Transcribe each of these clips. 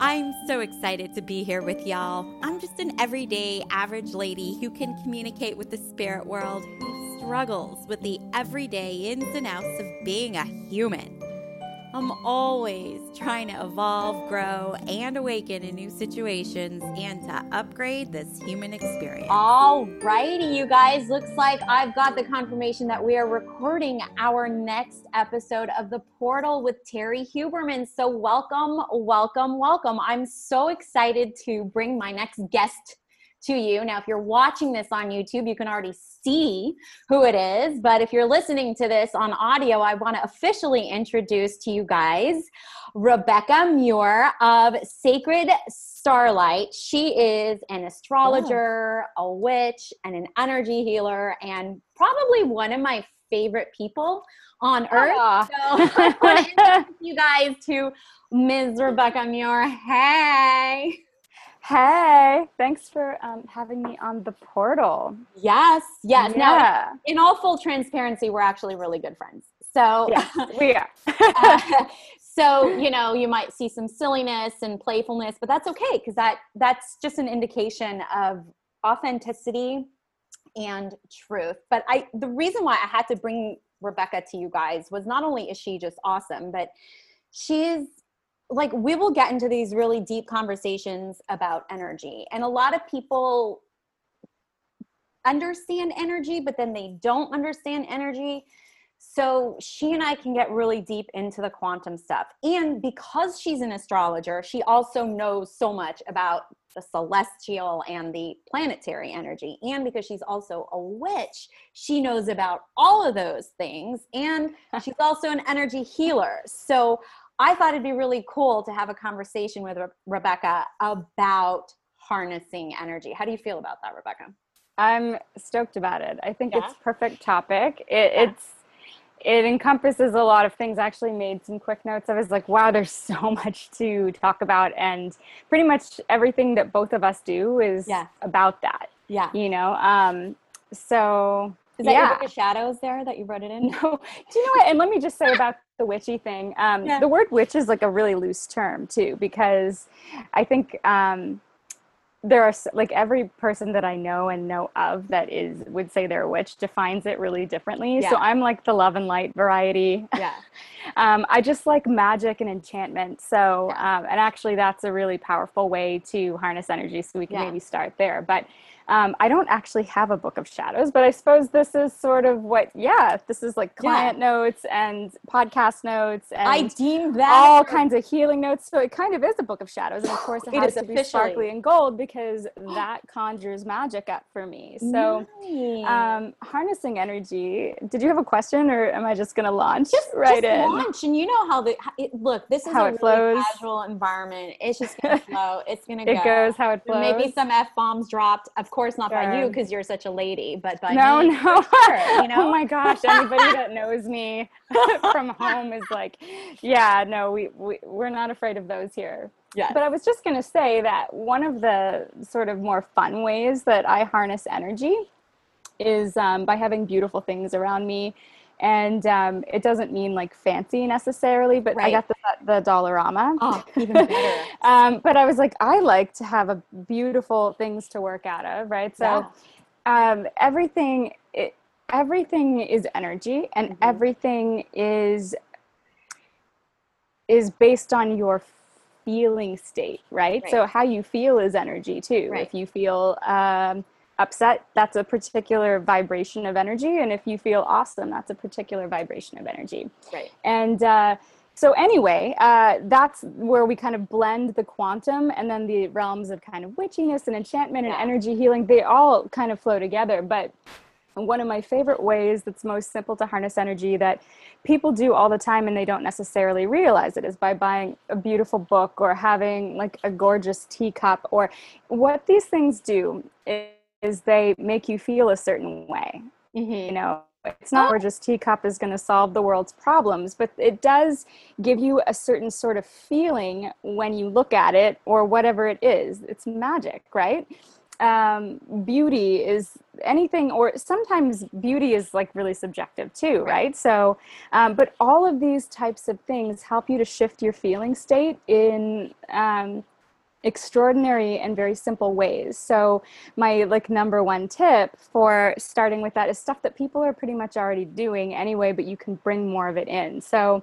I'm so excited to be here with y'all. I'm just an everyday, average lady who can communicate with the spirit world, who struggles with the everyday ins and outs of being a human. I'm always trying to evolve, grow, and awaken in new situations and to upgrade this human experience. All righty, you guys. Looks like I've got the confirmation that we are recording our next episode of The Portal with Terrie Huberman. So, welcome, welcome, welcome. I'm so excited to bring my next guest to you. Now, if you're watching this on YouTube, you can already see who it is. But if you're listening to this on audio, I want to officially introduce to you guys Rebekah Muir of Sacred Starlight. She is an astrologer, oh. a witch, and an energy healer, and probably one of my favorite people on earth. So I want to introduce you guys to Ms. Rebekah Muir. Hey. Hey, thanks for um, having me on the portal. Yes, yes. Yeah. Now, in all full transparency, we're actually really good friends. So yes, we are. uh, so you know, you might see some silliness and playfulness, but that's okay because that that's just an indication of authenticity and truth. But I, the reason why I had to bring Rebekah to you guys was not only is she just awesome, but she's like we will get into these really deep conversations about energy and a lot of people understand energy but then they don't understand energy so she and I can get really deep into the quantum stuff. And because she's an astrologer, she also knows so much about the celestial and the planetary energy. And because she's also a witch, she knows about all of those things. And she's also an energy healer. So I thought it'd be really cool to have a conversation with Re- Rebekah about harnessing energy. How do you feel about that, Rebekah? I'm stoked about it. I think yeah. it's perfect topic. It, yeah. It's it encompasses a lot of things. I actually made some quick notes. I was like, wow, there's so much to talk about, and pretty much everything that both of us do is yeah. about that. Yeah, you know. Um, so is that yeah. your book of shadows there that you wrote it in? No. Do you know what? And let me just say about the witchy thing. Um, yeah. The word witch is like a really loose term too, because I think um, there are like every person that I know and know of that is would say they're a witch defines it really differently. Yeah. So I'm like the love and light variety. Yeah. um, I just like magic and enchantment. So yeah. um, and actually that's a really powerful way to harness energy. So we can maybe start there. But um, I don't actually have a book of shadows, but I suppose this is sort of what, yeah, this is like client yeah. notes and podcast notes and I deem that all kinds of healing notes. So it kind of is a book of shadows, and of course it, it has to officially. be sparkly and gold because that conjures magic up for me. So nice. um, harnessing energy. Did you have a question, or am I just going to launch just, right just in? Launch, and you know how the it, look. This is how a it really flows. casual environment. It's just going to flow. It's going to go. It goes how it flows. Maybe some f bombs dropped. Of course course not by you because you're such a lady, but by no, me, no. Sure, you know? oh my gosh, anybody that knows me from home is like, yeah, no, we, we we're not afraid of those here. Yeah. But I was just going to say that one of the sort of more fun ways that I harness energy is um, by having beautiful things around me and um, it doesn't mean like fancy necessarily but right. i got the, the dollarama oh, even better um, but i was like i like to have a beautiful things to work out of right so yeah. um, everything it, everything is energy and mm-hmm. everything is is based on your feeling state right, right. so how you feel is energy too right. if you feel um, upset, that's a particular vibration of energy. And if you feel awesome, that's a particular vibration of energy. Right. And uh, so, anyway, uh, that's where we kind of blend the quantum and then the realms of kind of witchiness and enchantment and yeah. energy healing. They all kind of flow together. But one of my favorite ways that's most simple to harness energy that people do all the time and they don't necessarily realize it is by buying a beautiful book or having like a gorgeous teacup or what these things do is is they make you feel a certain way. Mm-hmm. You know, it's not where just teacup is going to solve the world's problems, but it does give you a certain sort of feeling when you look at it or whatever it is. It's magic, right? um, beauty is anything, or sometimes beauty is like really subjective too, right? right? So, um, but all of these types of things help you to shift your feeling state in um, extraordinary and very simple ways. So my like number one tip for starting with that is stuff that people are pretty much already doing anyway, but you can bring more of it in. So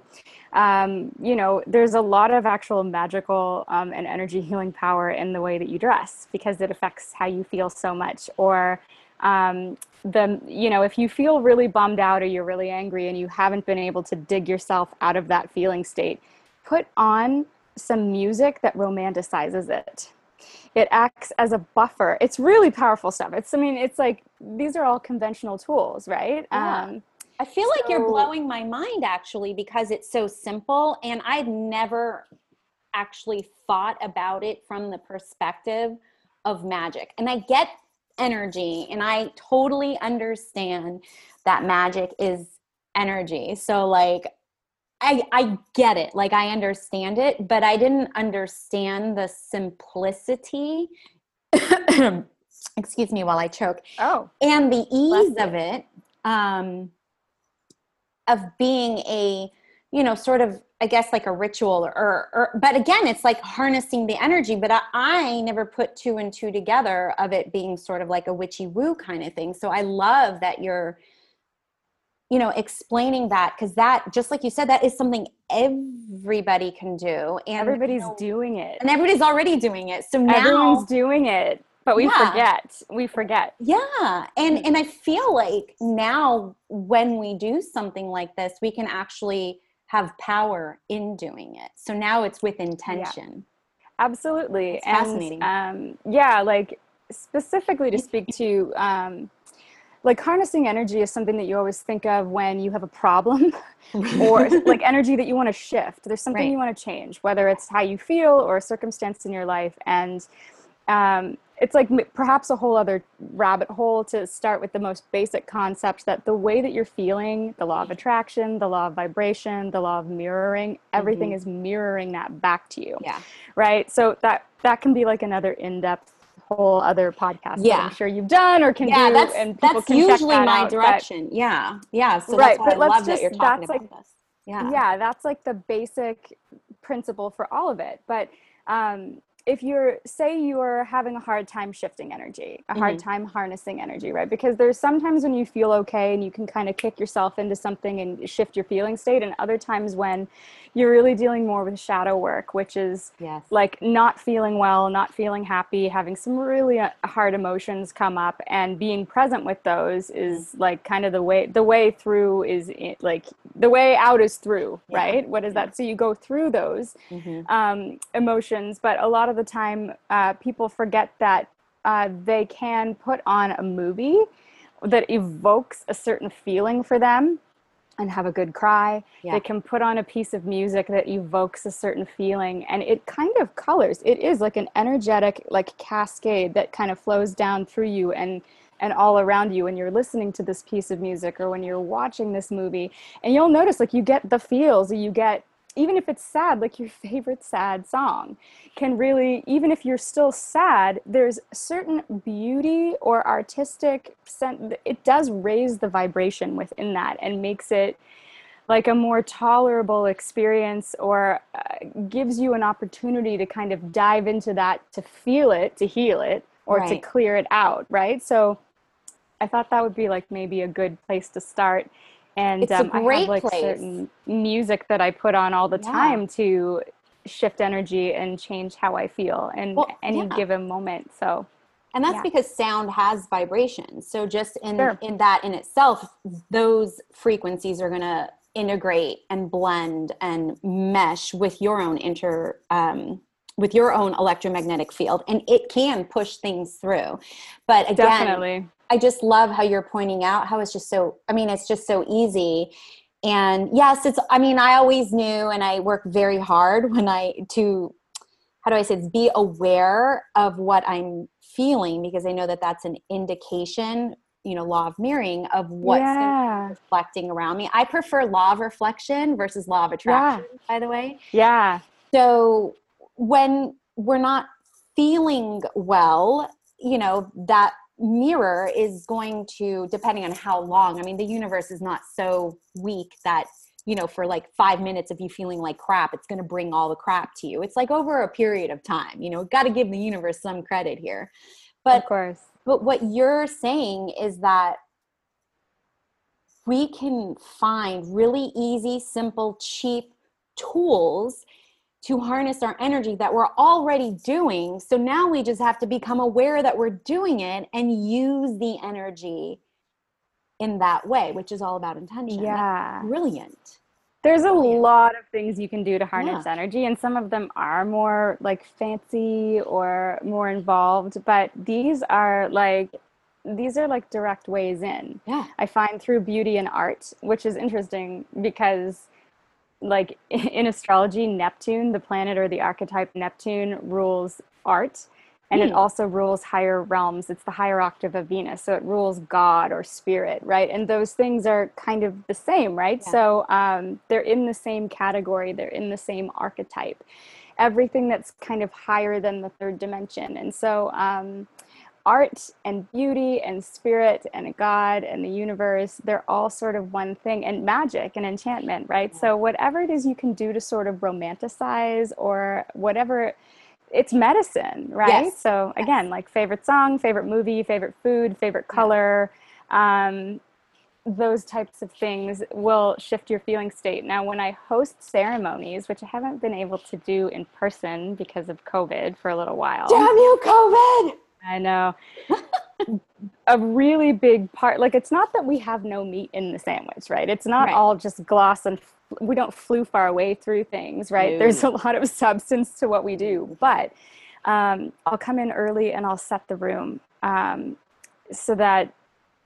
um, you know, there's a lot of actual magical um, and energy healing power in the way that you dress because it affects how you feel so much. Or um, the you know, if you feel really bummed out or you're really angry and you haven't been able to dig yourself out of that feeling state, put on some music that romanticizes it. It acts as a buffer. It's really powerful stuff. It's, I mean, it's like these are all conventional tools, right? Yeah. Um, I feel so, like you're blowing my mind actually because it's so simple and I'd never actually thought about it from the perspective of magic. And I get energy and I totally understand that magic is energy. So like I, I get it. Like i understand it but i didn't understand the simplicity excuse me while i choke. Oh. And the ease of it um of being a you know sort of i guess like a ritual or, or, or but again it's like harnessing the energy but I, I never put two and two together of it being sort of like a witchy woo kind of thing. So i love that you're you know explaining that because that just like you said that is something everybody can do and everybody's you know, doing it. and everybody's already doing it. So now everyone's doing it but we yeah. forget. We forget. Yeah and mm. and i feel like now when we do something like this we can actually have power in doing it. So now it's with intention. Yeah. absolutely and, fascinating. um, yeah like specifically to speak to um, like harnessing energy is something that you always think of when you have a problem or like energy that you want to shift. There's something right. you want to change whether it's how you feel or a circumstance in your life. And um, it's like perhaps a whole other rabbit hole to start with the most basic concept that the way that you're feeling the law of attraction the law of vibration the law of mirroring everything mm-hmm. is mirroring that back to you. Yeah. Right? So that that can be like another in-depth whole other podcast yeah. I'm sure you've done or can yeah, do. That's, and people that's usually that my out, direction. But, yeah. Yeah. So right, but I love just, that you're talking about like, this. Yeah. Yeah. That's like the basic principle for all of it. But um, if you're say you're having a hard time shifting energy a hard mm-hmm. time harnessing energy right because there's sometimes when you feel okay and you can kind of kick yourself into something and shift your feeling state and other times when you're really dealing more with shadow work which is yes. like not feeling well not feeling happy having some really uh, hard emotions come up and being present with those is like kind of the way the way through is like the way out is through yeah. right what is yeah. that so you go through those mm-hmm. um, emotions but a lot of the time uh, people forget that uh, they can put on a movie that evokes a certain feeling for them and have a good cry. Yeah. They can put on a piece of music that evokes a certain feeling and it kind of colors. It is like an energetic like cascade that kind of flows down through you and and all around you when you're listening to this piece of music or when you're watching this movie and you'll notice like you get the feels you get even if it's sad, like your favorite sad song, can really, even if you're still sad, there's certain beauty or artistic, it does raise the vibration within that and makes it like a more tolerable experience or uh, gives you an opportunity to kind of dive into that to feel it, to heal it, or right. to clear it out, right? So I thought that would be like maybe a good place to start and um, I have like place. certain music that I put on all the yeah. time to shift energy and change how I feel in well, any yeah. given moment. So, and that's yeah. because sound has vibrations. So just in sure. in that in itself, those frequencies are going to integrate and blend and mesh with your own inter um, with your own electromagnetic field and it can push things through but again Definitely. I just love how you're pointing out how it's just so, I mean, it's just so easy. And yes, it's, I mean, I always knew and I work very hard when I, to, how do I say, it's be aware of what I'm feeling because I know that that's an indication, you know, law of mirroring of what's yeah. reflecting around me. I prefer law of reflection versus law of attraction, yeah. by the way. Yeah. So when we're not feeling well, you know that mirror is going to depending on how long i mean the universe is not so weak that you know for like five minutes of you feeling like crap it's going to bring all the crap to you. It's like over a period of time you know got to give the universe some credit here. But of course. but what you're saying is that we can find really easy simple cheap tools to harness our energy that we're already doing. So now we just have to become aware that we're doing it and use the energy in that way, which is all about intention. Yeah. That's brilliant. There's a lot of things you can do to harness yeah. energy, and some of them are more like fancy or more involved, but these are like these are like direct ways in. Yeah. I find through beauty and art, which is interesting because like in astrology, Neptune, the planet or the archetype Neptune, rules art and it hmm. also rules higher realms. It's the higher octave of Venus. So it rules God or spirit, right? And those things are kind of the same, right? Yeah. So um, they're in the same category, they're in the same archetype. Everything that's kind of higher than the third dimension. And so, um, art and beauty and spirit and God and the universe, they're all sort of one thing, and magic and enchantment, right? So, whatever it is you can do to sort of romanticize or whatever, it's medicine, right? Yes. So, again, like favorite song, favorite movie, favorite food, favorite color. Um, those types of things will shift your feeling state. Now, when I host ceremonies, which I haven't been able to do in person because of COVID for a little while. Damn you, COVID! I know. a really big part like it's not that we have no meat in the sandwich right it's not right. all just gloss and we don't flew far away through things right there's a lot of substance to what we do but um, i'll come in early and i'll set the room um, so that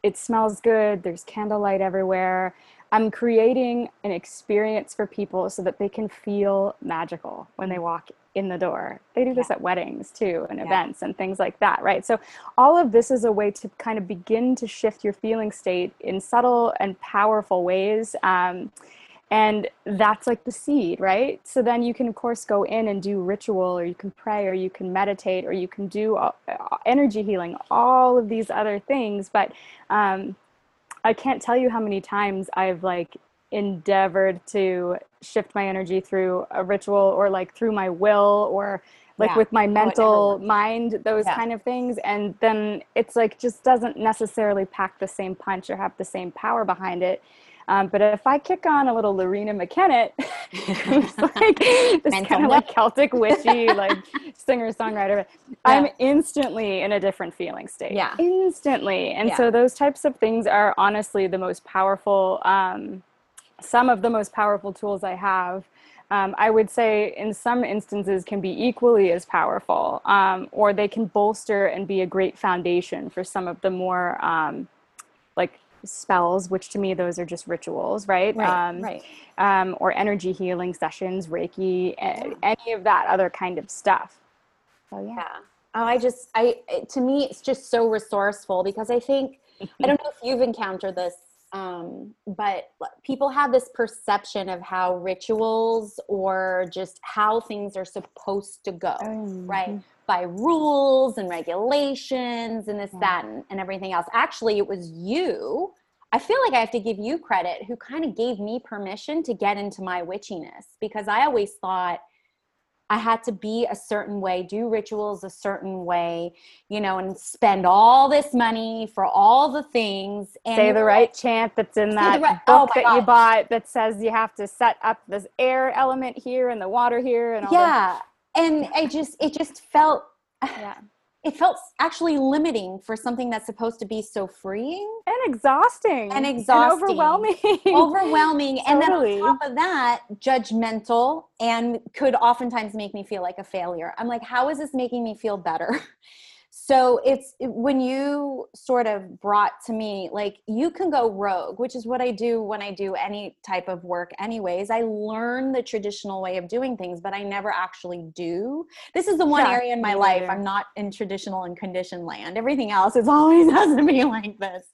it smells good there's candlelight everywhere i'm creating an experience for people so that they can feel magical when they walk in the door. They do this yeah. at weddings too and yeah. events and things like that, right? So all of this is a way to kind of begin to shift your feeling state in subtle and powerful ways. Um, and that's like the seed, right? So then you can, of course, go in and do ritual, or you can pray, or you can meditate, or you can do energy healing, all of these other things. But um, I can't tell you how many times I've like endeavored to shift my energy through a ritual or like through my will or like yeah. with my mental mind those yeah. kind of things and then it's like just doesn't necessarily pack the same punch or have the same power behind it um, but if I kick on a little Loreena McKennitt, who's like this kind of like Celtic witchy, like singer songwriter, yeah. I'm instantly in a different feeling state. Yeah, instantly. And yeah. so those types of things are honestly the most powerful um, some of the most powerful tools I have, um, I would say in some instances can be equally as powerful, um, or they can bolster and be a great foundation for some of the more um, spells, which to me those are just rituals, right? Right. Um, right. Um, or energy healing sessions, Reiki, yeah. any of that other kind of stuff. So yeah. yeah. Oh, I just I to me it's just so resourceful because I think I don't know if you've encountered this um, but people have this perception of how rituals or just how things are supposed to go mm-hmm. right by rules and regulations and this yeah. that mm. and, and everything else actually it was you i feel like i have to give you credit who kind of gave me permission to get into my witchiness because i always thought I had to be a certain way, do rituals a certain way, you know, and spend all this money for all the things. And say the right chant that's in that right, oh book oh that God. you bought that says you have to set up this air element here and the water here and all yeah. And I just, it just felt, yeah. it felt actually limiting for something that's supposed to be so freeing. And exhausting. And exhausting. and overwhelming. Overwhelming. Totally. and then on top of that judgmental and could oftentimes make me feel like a failure. I'm like how is this making me feel better so it's when you sort of brought to me like you can go rogue which is what i do when i do any type of work anyways. I learn the traditional way of doing things but i never actually do. This is the one yeah, area in my life i'm not in traditional and conditioned land. Everything else is always has to be like this.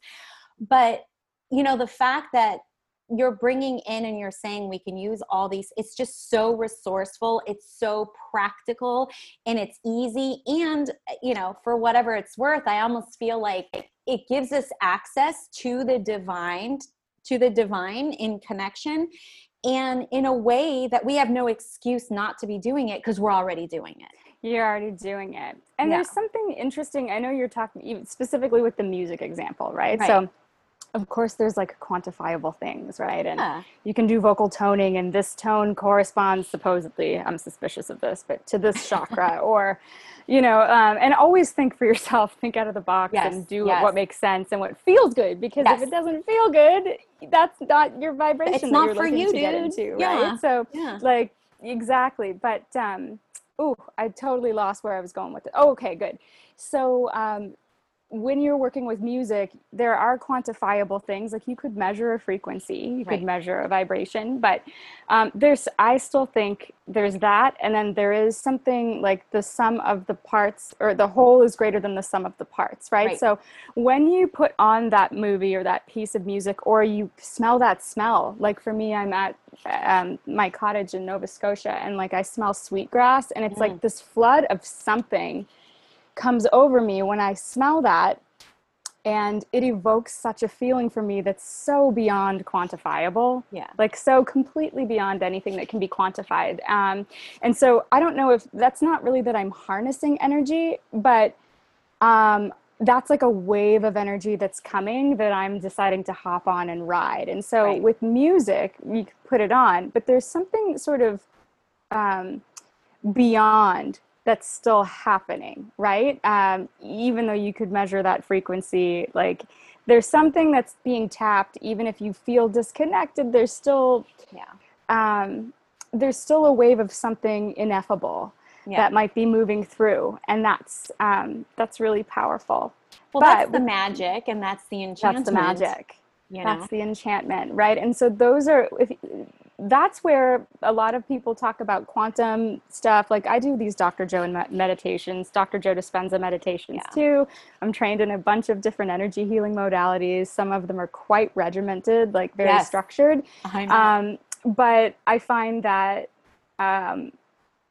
But you know the fact that you're bringing in and you're saying we can use all these it's just so resourceful it's so practical and it's easy and you know for whatever it's worth i almost feel like it gives us access to the divine to the divine in connection and in a way that we have no excuse not to be doing it because we're already doing it you're already doing it and yeah. there's something interesting i know you're talking specifically with the music example right, right. so of course there's like quantifiable things right and yeah. you can do vocal toning and this tone corresponds supposedly i'm suspicious of this but to this chakra or you know um, and always think for yourself think out of the box yes. and do yes. what makes sense and what feels good because yes. if it doesn't feel good that's not your vibration it's not for you to dude. get into yeah. right so yeah. like exactly but um oh i totally lost where i was going with it oh, okay good so um when you're working with music, there are quantifiable things. Like you could measure a frequency, you right. could measure a vibration, but um, there's, I still think there's that. And then there is something like the sum of the parts or the whole is greater than the sum of the parts, right? right. So when you put on that movie or that piece of music or you smell that smell, like for me, I'm at um, my cottage in Nova Scotia and like I smell sweetgrass and it's mm. like this flood of something comes over me when I smell that. And it evokes such a feeling for me that's so beyond quantifiable. Yeah. Like so completely beyond anything that can be quantified. Um, and so I don't know if that's not really that I'm harnessing energy, but um, that's like a wave of energy that's coming that I'm deciding to hop on and ride. And so right. with music, you put it on, but there's something sort of um, beyond that's still happening, right? Um, even though you could measure that frequency, like there's something that's being tapped, even if you feel disconnected, there's still, yeah. Um, there's still a wave of something ineffable yeah. that might be moving through, and that's um, that's really powerful. Well, but that's the magic, and that's the enchantment. That's the magic. You know? That's the enchantment, right? And so those are if that's where a lot of people talk about quantum stuff. Like I do these Dr. Joe meditations, Dr. Joe Dispenza meditations yeah. too. I'm trained in a bunch of different energy healing modalities. Some of them are quite regimented, like very yes. structured. I um, but I find that, um,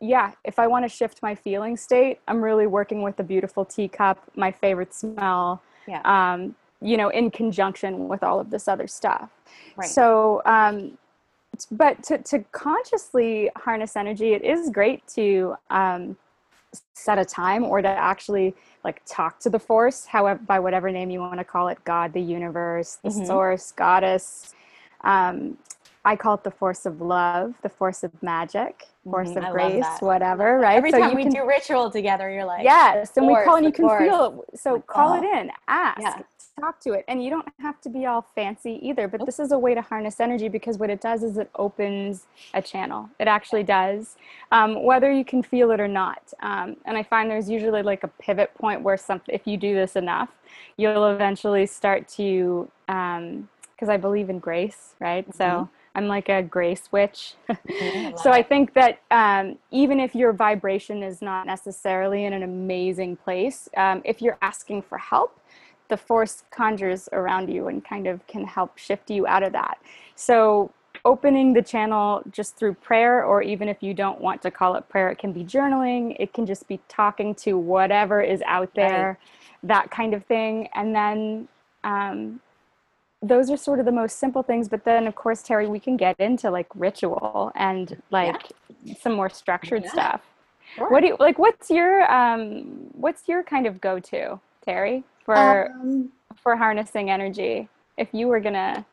yeah, if I want to shift my feeling state, I'm really working with a beautiful teacup, my favorite smell. Yeah. Um, you know, in conjunction with all of this other stuff. Right. So, um, but to, to consciously harness energy, it is great to um, set a time or to actually like talk to the force, however, by whatever name you want to call it God, the universe, the mm-hmm. source, goddess. Um, I call it the force of love, the force of magic, force mm-hmm, of I grace, whatever, right? Every so time we can, do ritual together, you're like, yes, and we call and you can feel. So like, call oh. it in, ask, yeah talk to it. And you don't have to be all fancy either but this is a way to harness energy because what it does is it opens a channel. It actually does um, whether you can feel it or not. Um, and i find there's usually like a pivot point where something if you do this enough you'll eventually start to because um, i believe in grace right? Mm-hmm. so I'm like a grace witch. So I think that um, even if your vibration is not necessarily in an amazing place, um, if you're asking for help, the force conjures around you and kind of can help shift you out of that. So opening the channel just through prayer, or even if you don't want to call it prayer, it can be journaling, it can just be talking to whatever is out there, right. that kind of thing. And then um, those are sort of the most simple things. But then, of course, Terrie, we can get into like ritual and like yeah. some more structured yeah. stuff. Sure. What do you like? What's your um, what's your kind of go to, Terrie? For um, for harnessing energy if you were gonna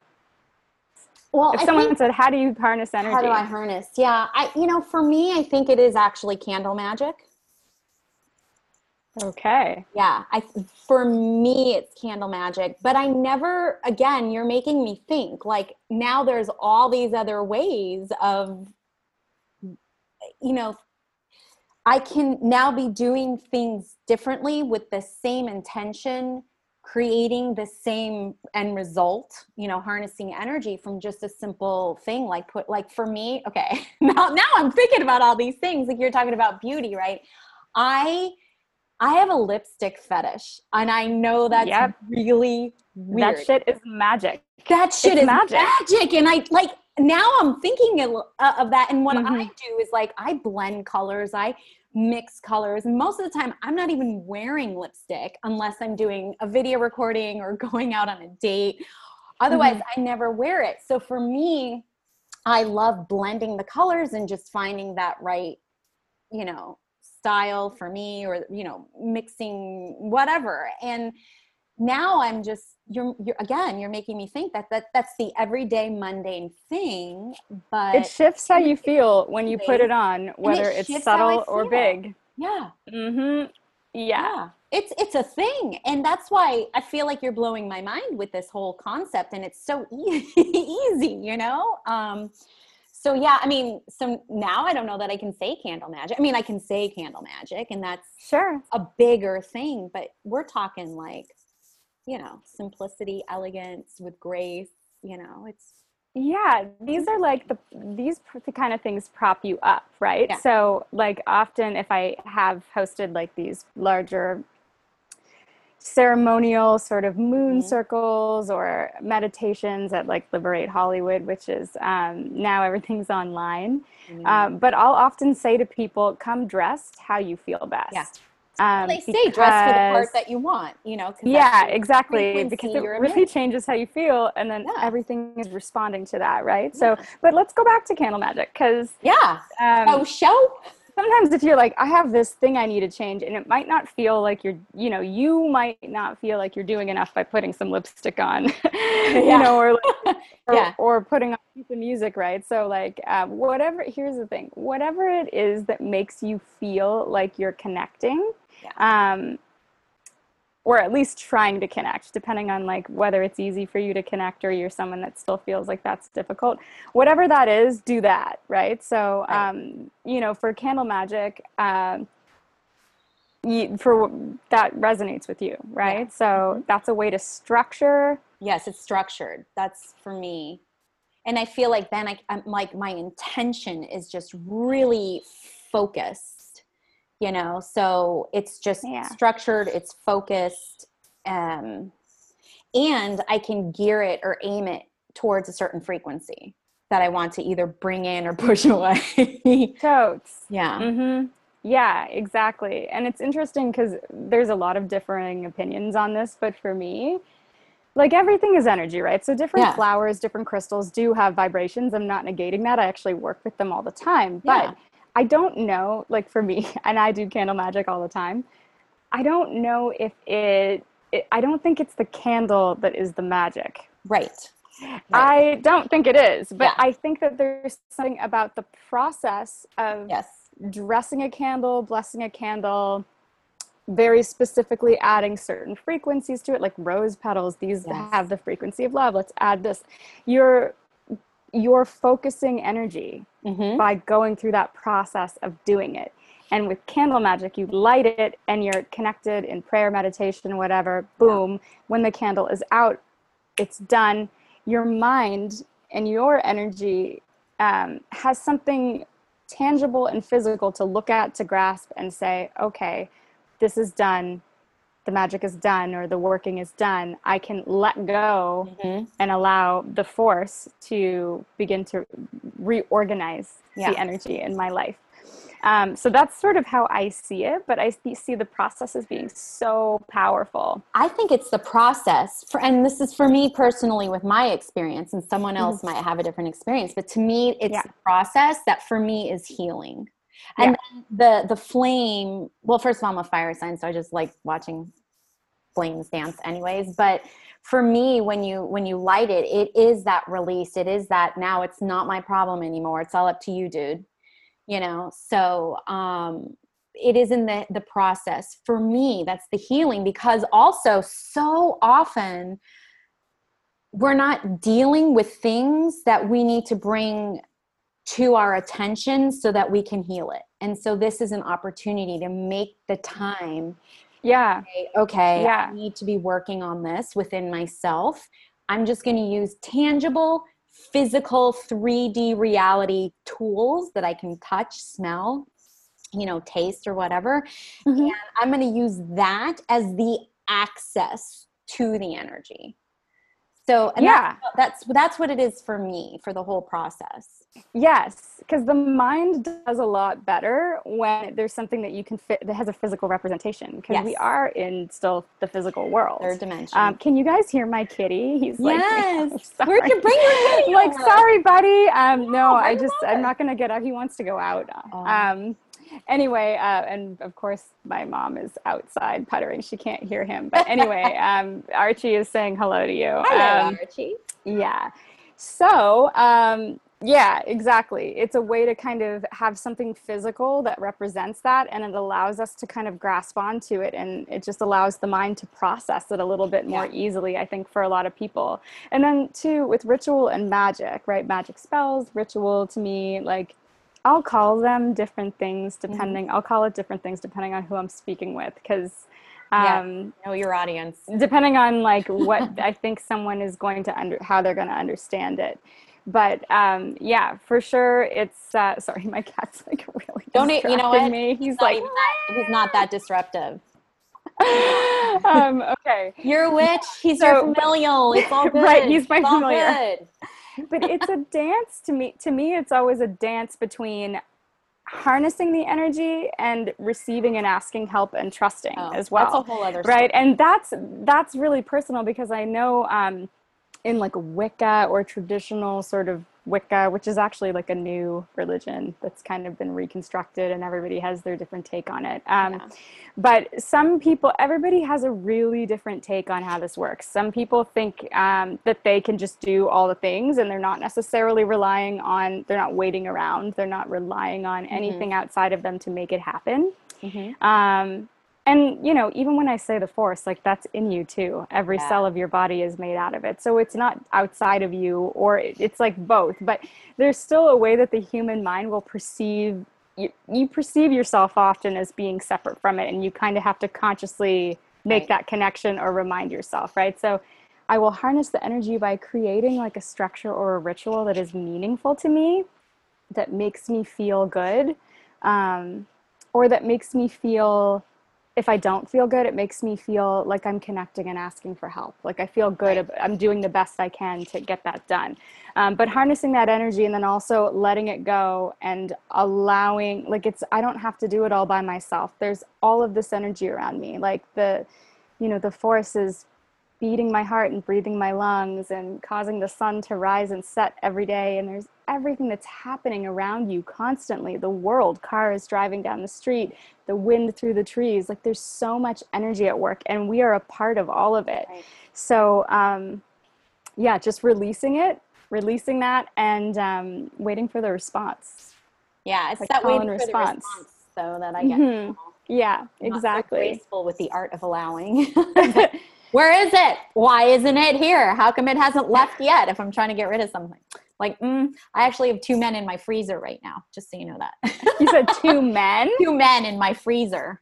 well if I someone said how do you harness energy how do i harness? Yeah i you know for me i think it is actually candle magic. Okay. Yeah i for me it's candle magic but i never again you're making me think like now there's all these other ways of you know I can now be doing things differently with the same intention, creating the same end result, you know, harnessing energy from just a simple thing like put like for me, okay. Now now I'm thinking about all these things like you're talking about beauty, right? I I have a lipstick fetish, and I know that's Yep. really weird. That shit is magic. that shit it's is magic. magic. and I like now I'm thinking of, uh, that. And what I Mhm. do is like I blend colors, I mix colors, and most of the time I'm not even wearing lipstick unless I'm doing a video recording or going out on a date. Otherwise, Mm-hmm. I never wear it. So for me, I love blending the colors and just finding that right, you know, style for me or you know, mixing whatever. And now I'm just you're you're again, you're making me think that that that's the everyday mundane thing, but It shifts how you feel when you put it on, whether it it's shifts how I subtle or big. yeah. Mm-hmm. Yeah. It's it's a thing. And that's why I feel like you're blowing my mind with this whole concept and it's so e- easy, you know? Um so yeah, I mean, so now I don't know that I can say candle magic. I mean, I can say candle magic and that's Sure. a bigger thing, but we're talking like, you know, simplicity, elegance with grace, you know, it's Yeah, these are like the these the kind of things prop you up, right? Yeah. So, like often if I have hosted like these larger ceremonial sort of moon Mhm. circles or meditations at like Liberate Hollywood, which is um, now everything's online. Mm-hmm. Um, but I'll often say to people, come dressed how you feel best. Yeah. Um, they say dress for the part that you want, you know. yeah exactly because it really changes how you feel and then Yeah. everything is responding to that right so but let's go back to candle magic because Yeah. um, oh, show. sometimes if you're like i have this thing i need to change and it might not feel like you're you know you might not feel like you're doing enough by putting some lipstick on you know or, like, or, Yeah. or putting on some music right so like um, whatever here's the thing whatever it is that makes you feel like you're connecting um, or at least trying to connect depending on like whether it's easy for you to connect or you're someone that still feels like that's difficult whatever that is do that right so Right. um, you know for candle magic um, you, for that resonates with you right so Mm-hmm. that's a way to structure Yes, it's structured. That's for me. And I feel like then I, I'm like my intention is just really focused, you know. So it's just Yeah. structured. It's focused, um, and I can gear it or aim it towards a certain frequency that I want to either bring in or push away. totes yeah. hmm Yeah, exactly. And it's interesting because there's a lot of differing opinions on this, but for me, like everything is energy, right? So different Yeah. flowers, different crystals do have vibrations. I'm not negating that. I actually work with them all the time. But Yeah. I don't know, like for me, and I do candle magic all the time. I don't know if it, it I don't think it's the candle that is the magic. Right. Right. I don't think it is, but Yeah. I think that there's something about the process of yes. dressing a candle, blessing a candle, very specifically adding certain frequencies to it, like rose petals. These Yes. have the frequency of love. Let's add this. You're you're focusing energy hmm by going through that process of doing it. And with candle magic, you light it and you're connected in prayer, meditation, whatever. Boom. When the candle is out, it's done. Your mind and your energy um, has something tangible and physical to look at, to grasp, and say, okay, this is done. The magic is done, or the working is done. I can let go hmm and allow the force to begin to reorganize Yeah. the energy in my life. Um, so that's sort of how I see it, but I see the process as being so powerful. I think it's the process for, and this is for me personally with my experience, and someone else might have a different experience. But to me, it's Mm-hmm. Yeah. the process that for me is healing. And then the the flame. Well, first of all, I'm a fire sign, so I just like watching flames dance, anyways. But for me, when you when you light it, it is that release. It is that now it's not my problem anymore. It's all up to you, dude. You know. So um, it is in the the process for me that's the healing because also so often we're not dealing with things that we need to bring to our attention so that we can heal it and so this is an opportunity to make the time Yeah, say, okay Yeah. i need to be working on this within myself i'm just going to use tangible physical 3d reality tools that i can touch smell you know, taste or whatever. Mhm. And I'm going to use that as the access to the energy. So, and Yeah. that's, that's that's what it is for me for the whole process. Yes, because the mind does a lot better when there's something that you can fit that has a physical representation. Because we are in still the physical world. Third dimension. Um, can you guys hear my kitty? He's like, yes. Where'd you bring your kitty like, sorry, buddy. Um, no, I I just, I'm not gonna get out. He wants to go out. Oh. Um, anyway, uh, and of course, my mom is outside puttering. She can't hear him. But anyway, um, Archie is saying hello to you. Hello, Um, Archie. yeah. So, um, yeah, exactly. It's a way to kind of have something physical that represents that, and it allows us to kind of grasp onto it, and it just allows the mind to process it a little bit more Yeah. easily, I think, for a lot of people. And then, too, with ritual and magic, right? Magic spells, ritual to me, like, I'll call them different things depending, I'll call it different things depending on who I'm speaking with, because. Yeah. Um, Know your audience. depending on like what I think someone is going to under how they're going to understand it. But um, yeah, for sure, it's uh, sorry, my cat's like really Don't you know what? me. He's He's not like, even that, he's not that disruptive. um, okay, You're a witch. He's So- your familial. It's all good. Right, he's my It's familiar. But it's a dance to me. To me, it's always a dance between harnessing the energy and receiving and asking help and trusting Oh, as well. That's a whole other right and that's that's really personal because i know um in like wicca or traditional sort of wicca which is actually like a new religion that's kind of been reconstructed and everybody has their different take on it um Yeah. but some people everybody has a really different take on how this works some people think um, that they can just do all the things and they're not necessarily relying on they're not waiting around they're not relying on anything outside of them to make it happen Mhm. um, and you know even when i say the force like that's in you too every Yeah. cell of your body is made out of it so it's not outside of you or it's like both but there's still a way that the human mind will perceive you, you perceive yourself often as being separate from it and you kind of have to consciously make Right. that connection or remind yourself right so i will harness the energy by creating like a structure or a ritual that is meaningful to me that makes me feel good um, or that makes me feel if i don't feel good it makes me feel like i'm connecting and asking for help. Like i feel good Right. i'm doing the best i can to get that done. Um, but harnessing that energy and then also letting it go and allowing like it's i don't have to do it all by myself. There's all of this energy around me. Like the you know the force is beating my heart and breathing my lungs and causing the sun to rise and set every day and there's everything that's happening around you constantly the world cars driving down the street the wind through the trees like there's so much energy at work and we are a part of all of it Right. so um yeah just releasing it releasing that and um, waiting for the response Yeah, it's Like that waiting and for the response. response, though, that I get. Mhm. yeah I'm not so exactly graceful with the art of allowing. Where is it? Why isn't it here? How come it hasn't left yet? If I'm trying to get rid of something, like mm, I actually have two men in my freezer right now. Just so you know that. you said two men two men in my freezer.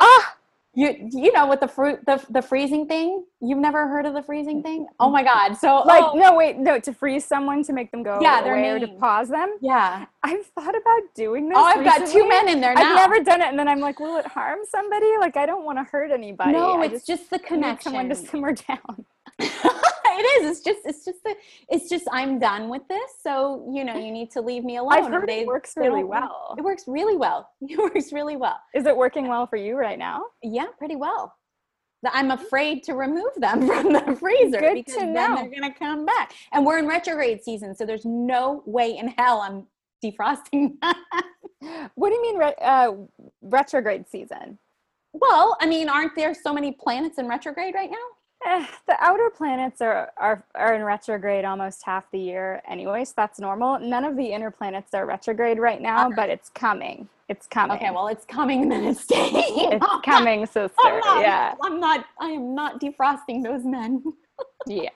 ah You you know with the fruit the the freezing thing? You've never heard of the freezing thing? Oh my god. So like oh, no wait no to freeze someone to make them go Yeah, away or to pause them yeah. i've thought about doing this Oh, I've got two men in there now. i've never done it and then i'm like will it harm somebody like i don't want to hurt anybody no, I it's just, the connection. someone to simmer down it is. It's just. It's just the. It's just. I'm done with this. So you know, you need to leave me alone. i've heard they- it works really well It works really well. It works really well. is it working well for you right now Yeah, pretty well. I'm afraid to remove them from the freezer Good because to then know. they're gonna come back. And we're in retrograde season, so there's no way in hell I'm defrosting. what do you mean re- uh, retrograde season well, I mean, aren't there so many planets in retrograde right now? Eh, outer planets are, are are in retrograde almost half the year anyway, so that's normal. None of the inner planets are retrograde right now, but it's coming. It's coming. Okay, well, it's coming and then it's staying. it's coming, sister. I'm not, Yeah, I'm not. I am not defrosting those men. yeah.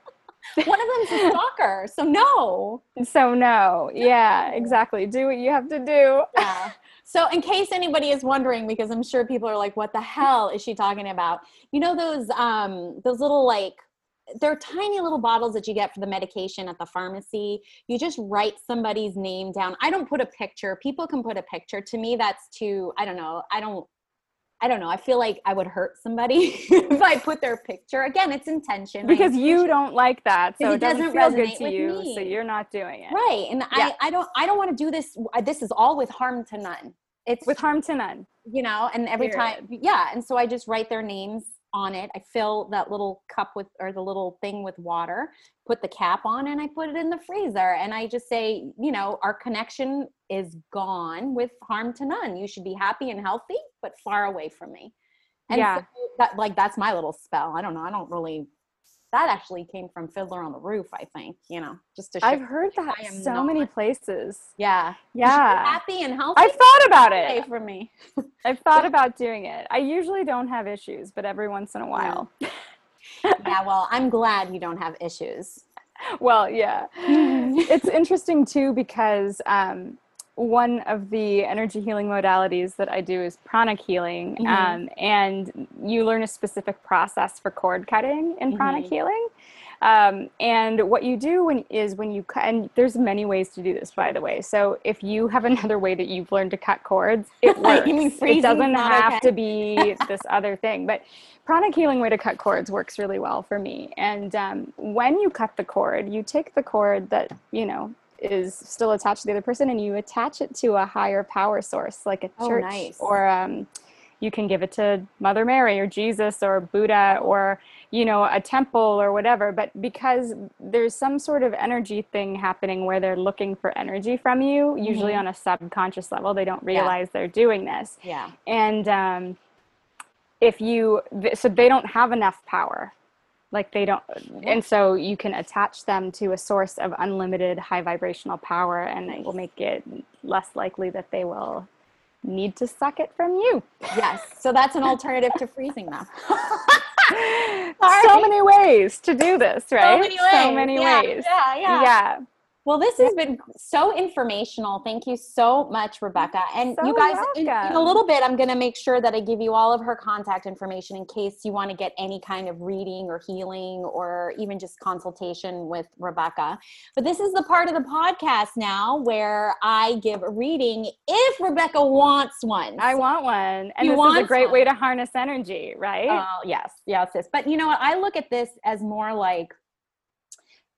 One of them's a stalker, so no. So no, yeah, exactly. Do what you have to do. Yeah. So, in case anybody is wondering, because I'm sure people are like, "What the hell is she talking about?" You know those um those little like they're tiny little bottles that you get for the medication at the pharmacy. You just write somebody's name down. I don't put a picture. People can put a picture. To me, that's too. I don't know. I don't. I don't know. I feel like I would hurt somebody if I put their picture. Again, it's intention. Because you don't like that, so it it doesn't, doesn't feel good resonate to you, me. so you're not doing it. right, and Yeah. I, I don't. I don't want to do this. uh, This is all with harm to none. It's With harm to none. you know and every time yeah and so i just write their names on it. I fill that little cup with or the little thing with water put the cap on and i put it in the freezer. And i just say you know our connection is gone with harm to none. You should be happy and healthy but far away from me. And Yeah. so that like that's my little spell. I don't know. I don't really that actually came from fiddler on the roof i think you know just to show I've heard that so many places. yeah You should be Yeah. happy and healthy I've thought about it. For me I've thought about doing it. I usually don't have issues, but every once in a while. yeah well i'm glad you don't have issues well, yeah. it's interesting too because um, one of the energy healing modalities that I do is pranic healing, Mhm. um, and you learn a specific process for cord cutting in pranic Mhm. healing. Um, and what you do when is when you cut, and there's many ways to do this, by the way. So if you have another way that you've learned to cut cords, it works. It doesn't not have okay? to be this other thing, but pranic healing way to cut cords works really well for me. And um, when you cut the cord, you take the cord that you know is still attached to the other person, and you attach it to a higher power source, like a Oh, church, nice. or um, you can give it to Mother Mary or Jesus or Buddha or you know a temple or whatever. But because there's some sort of energy thing happening where they're looking for energy from you, usually Mhm. on a subconscious level, they don't realize they're doing this yeah and um, if you th- so they don't have enough power like they don't and so you can attach them to a source of unlimited high vibrational power and it will make it less likely that they will need to suck it from you Yes. So that's an alternative to freezing them. so many ways to do this right many ways. so many Yeah, ways yeah, yeah. yeah Well, this has been so informational. Thank you so much, Rebekah. And So you guys, in, in a little bit, I'm going to make sure that I give you all of her contact information in case you want to get any kind of reading or healing or even just consultation with Rebekah. But this is the part of the podcast now where I give a reading if Rebekah wants one. i want one and You this is a great one. way to harness energy right Oh, yes, yes, yes. But you know what? I look at this as more like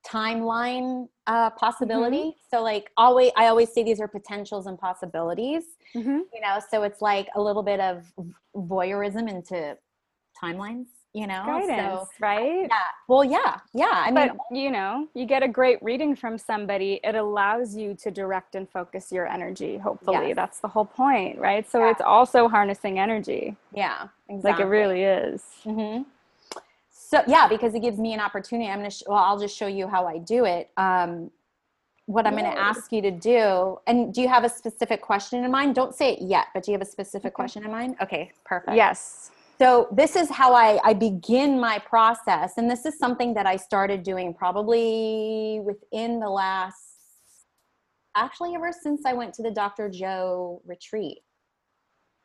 timeline uh, possibility. So, like, always, I always say these are potentials and possibilities. Mhm. You know, so it's like a little bit of voyeurism into timelines. You know, guidance so right yeah. Well, yeah, yeah. I mean, you know you get a great reading from somebody it allows you to direct and focus your energy hopefully Yes. that's the whole point right so Yeah. it's also harnessing energy yeah, exactly. like it really is hmm So yeah, because it gives me an opportunity. I'm gonna. Sh- well, I'll just show you how I do it. Um, what I'm going to ask you to do, and do you have a specific question in mind? Don't say it yet, but do you have a specific question in mind? Okay, perfect. yes So this is how I, I begin my process, and this is something that I started doing probably within the last, actually ever since I went to the Dr. Joe retreat.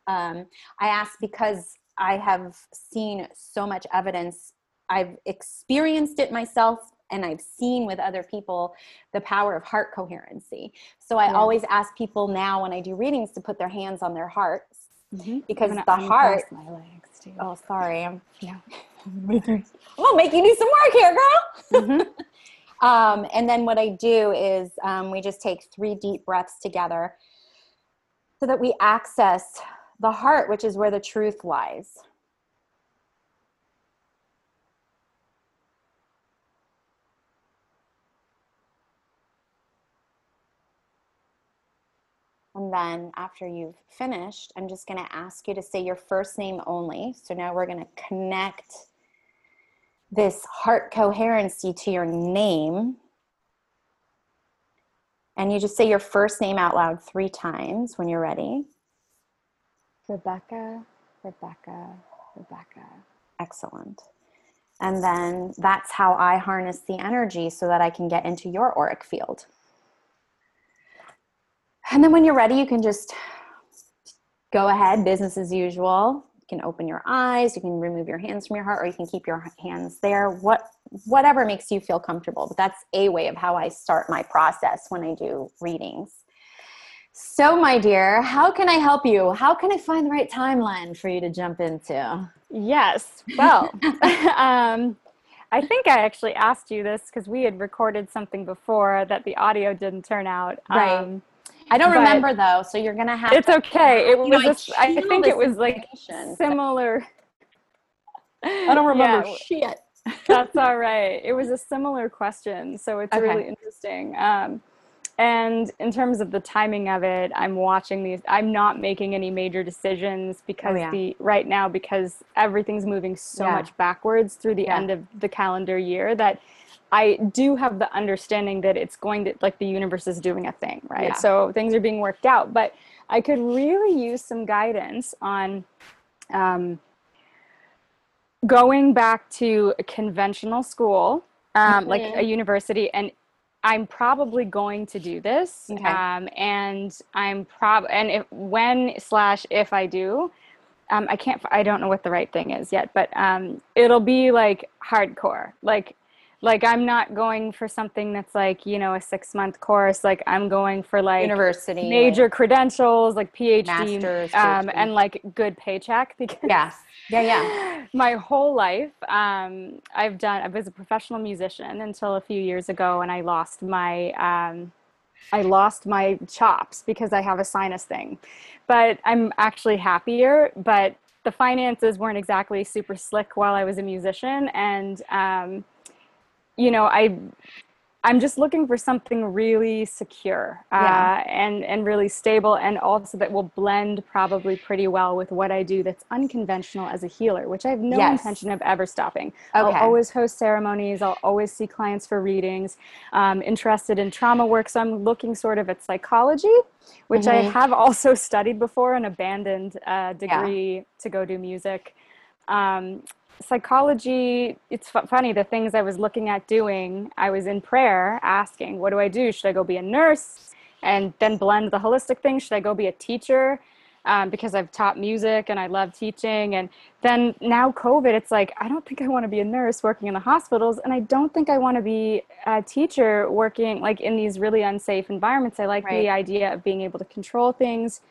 Um, I asked because I have seen so much evidence. I've experienced it myself, and I've seen with other people the power of heart coherency. So I Yeah. always ask people now when I do readings to put their hands on their hearts because I'm the heart my legs too Oh, sorry. I'm, Yeah. I'm gonna make you do some work here, girl. Mhm. Um, and then what I do is um, we just take three deep breaths together so that we access the heart, which is where the truth lies. And then after you've finished, I'm just going to ask you to say your first name only. So now we're going to connect this heart coherency to your name. And you just say your first name out loud three times when you're ready. rebekah rebekah rebekah Excellent. And then that's how I harness the energy so that I can get into your auric field. And then when you're ready, you can just go ahead, business as usual. You can open your eyes, you can remove your hands from your heart, or you can keep your hands there. What whatever makes you feel comfortable. But that's a way of how I start my process when I do readings. So, my dear, how can I help you? How can I find the right timeline for you to jump into? Yes. Well, um, I think I actually asked you this because we had recorded something before that the audio didn't turn out. Right. Um, I don't remember though, so you're gonna have. It's to, okay. It was. Know, I, I think it was like similar. I don't remember yeah, shit. That's all right. It was a similar question, so it's okay. really interesting. Um, and in terms of the timing of it, I'm watching these. I'm not making any major decisions because oh, yeah. the right now because everything's moving so yeah. much backwards through the yeah. end of the calendar year that I do have the understanding that it's going to like the universe is doing a thing, right? So things are being worked out, but I could really use some guidance on um, going back to a conventional school, um, mm-hmm. like a university, and I'm probably going to do this. Okay. Um, and I'm prob and if when slash if I do, um, I can't. I don't know what the right thing is yet, but um, it'll be like hardcore, like like i'm not going for something that's like you know a six month course. Like i'm going for like university major credentials like phd Masters, um, and like good paycheck because yeah. Yeah yeah. my whole life um, i've done i was a professional musician until a few years ago and i lost my um, i lost my chops because i have a sinus thing. But i'm actually happier but the finances weren't exactly super slick while i was a musician and um, you know, I I'm just looking for something really secure uh, yeah. and and really stable, and also that will blend probably pretty well with what I do. That's unconventional as a healer, which I have no yes. intention of ever stopping. Okay. I'll always host ceremonies. I'll always see clients for readings. Um, interested in trauma work, so I'm looking sort of at psychology, which mm-hmm. I have also studied before and abandoned a degree yeah. to go do music. Um, psychology it's f- funny the things i was looking at doing i was in prayer asking what do i do? Should i go be a nurse and then blend the holistic thing? Should i go be a teacher? Um, because i've taught music and i love teaching and then now covid it's like i don't think i want to be a nurse working in the hospitals and i don't think i want to be a teacher working like in these really unsafe environments. I like right. the idea of being able to control things.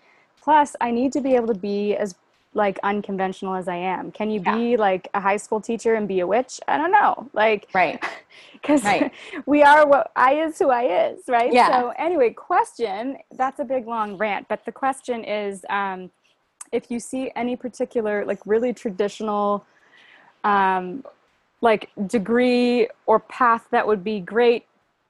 Plus i need to be able to be as like unconventional as I am. Can you yeah. be like a high school teacher and be a witch? I don't know. Like right. Because right. we are what I is who I is, right? Yeah. So anyway, question, that's a big long rant, but the question is um, if you see any particular like really traditional um, like degree or path that would be great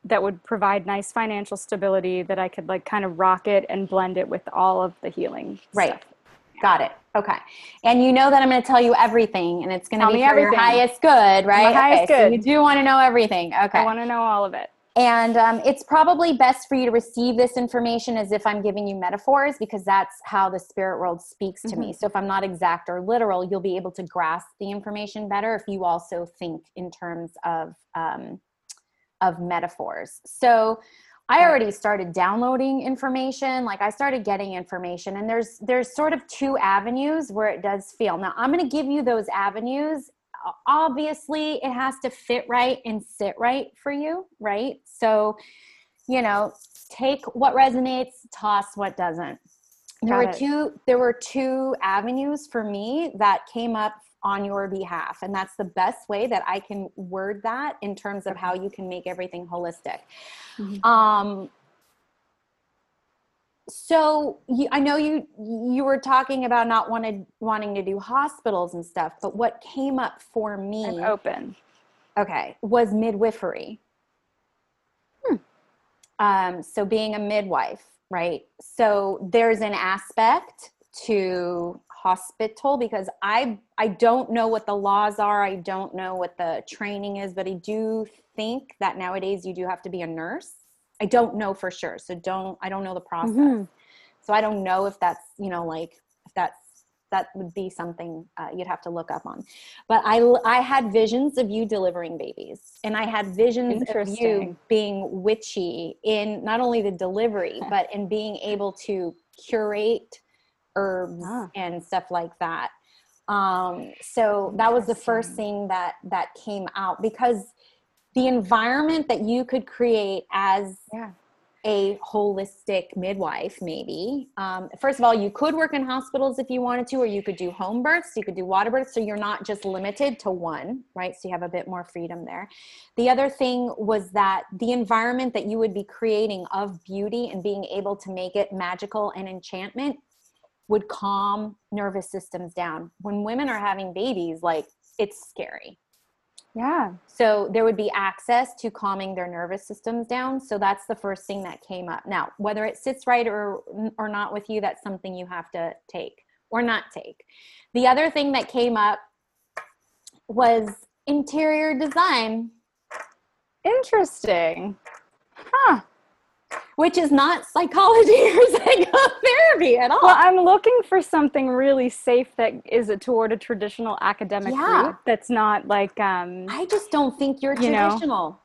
that would provide nice financial stability that I could like kind of rock it and blend it with all of the healing. Right. Stuff. Got it. Okay. And you know that I'm going to tell you everything and it's going to be for your highest good, right? My highest okay, good. So you do want to know everything. Okay. I want to know all of it. And um, it's probably best for you to receive this information as if I'm giving you metaphors because that's how the spirit world speaks to mm-hmm. me. So if I'm not exact or literal, you'll be able to grasp the information better if you also think in terms of um, of metaphors. So I already started downloading information. Like I started getting information and there's there's sort of two avenues where it does feel. Now, I'm going to give you those avenues. Obviously, it has to fit right and sit right for you, right? So, you know, take what resonates, toss what doesn't. There Got were it. two there were two avenues for me that came up on your behalf. And that's the best way that I can word that in terms of how you can make everything holistic. Mm-hmm. Um, so you, I know you you were talking about not wanted wanting to do hospitals and stuff, but what came up for me I'm open. Okay, was midwifery. Hmm. Um, so being a midwife, right? So there's an aspect to hospital because I I don't know what the laws are. I don't know what the training is, but I do think that nowadays you do have to be a nurse. I don't know for sure. So don't I don't know the process. Mm-hmm. So I don't know if that's, you know, like if that's that would be something uh, you'd have to look up on. But I I had visions of you delivering babies and I had visions of you being witchy in not only the delivery but in being able to curate herbs ah. and stuff like that um so that was the first thing that that came out because the environment that you could create as Yeah. a holistic midwife maybe um, first of all you could work in hospitals if you wanted to or you could do home births you could do water births so you're not just limited to one right so you have a bit more freedom there the other thing was that the environment that you would be creating of beauty and being able to make it magical and enchantment would calm nervous systems down when women are having babies like it's scary Yeah. so there would be access to calming their nervous systems down. So that's the first thing that came up. Now, whether it sits right or or not with you, that's something you have to take or not take. The other thing that came up was interior design, Interesting. Huh. Which is not psychology or psychotherapy at all. Well, I'm looking for something really safe that is a, toward a traditional academic Yeah. route that's not like um I just don't think you're You know, traditional.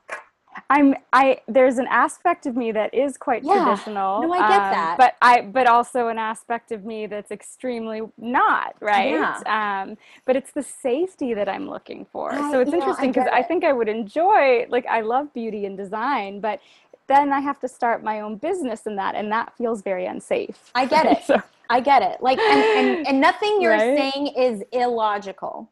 I'm I there's an aspect of me that is quite Yeah. traditional. No, I get um, that. But I but also an aspect of me that's extremely not, right? Um but it's the safety that I'm looking for. I- so it's know, interesting because I think I would enjoy like I love beauty and design, but then I have to start my own business in that and that feels very unsafe. I get it. so, I get it. Like and and, and nothing you're Right? saying is illogical.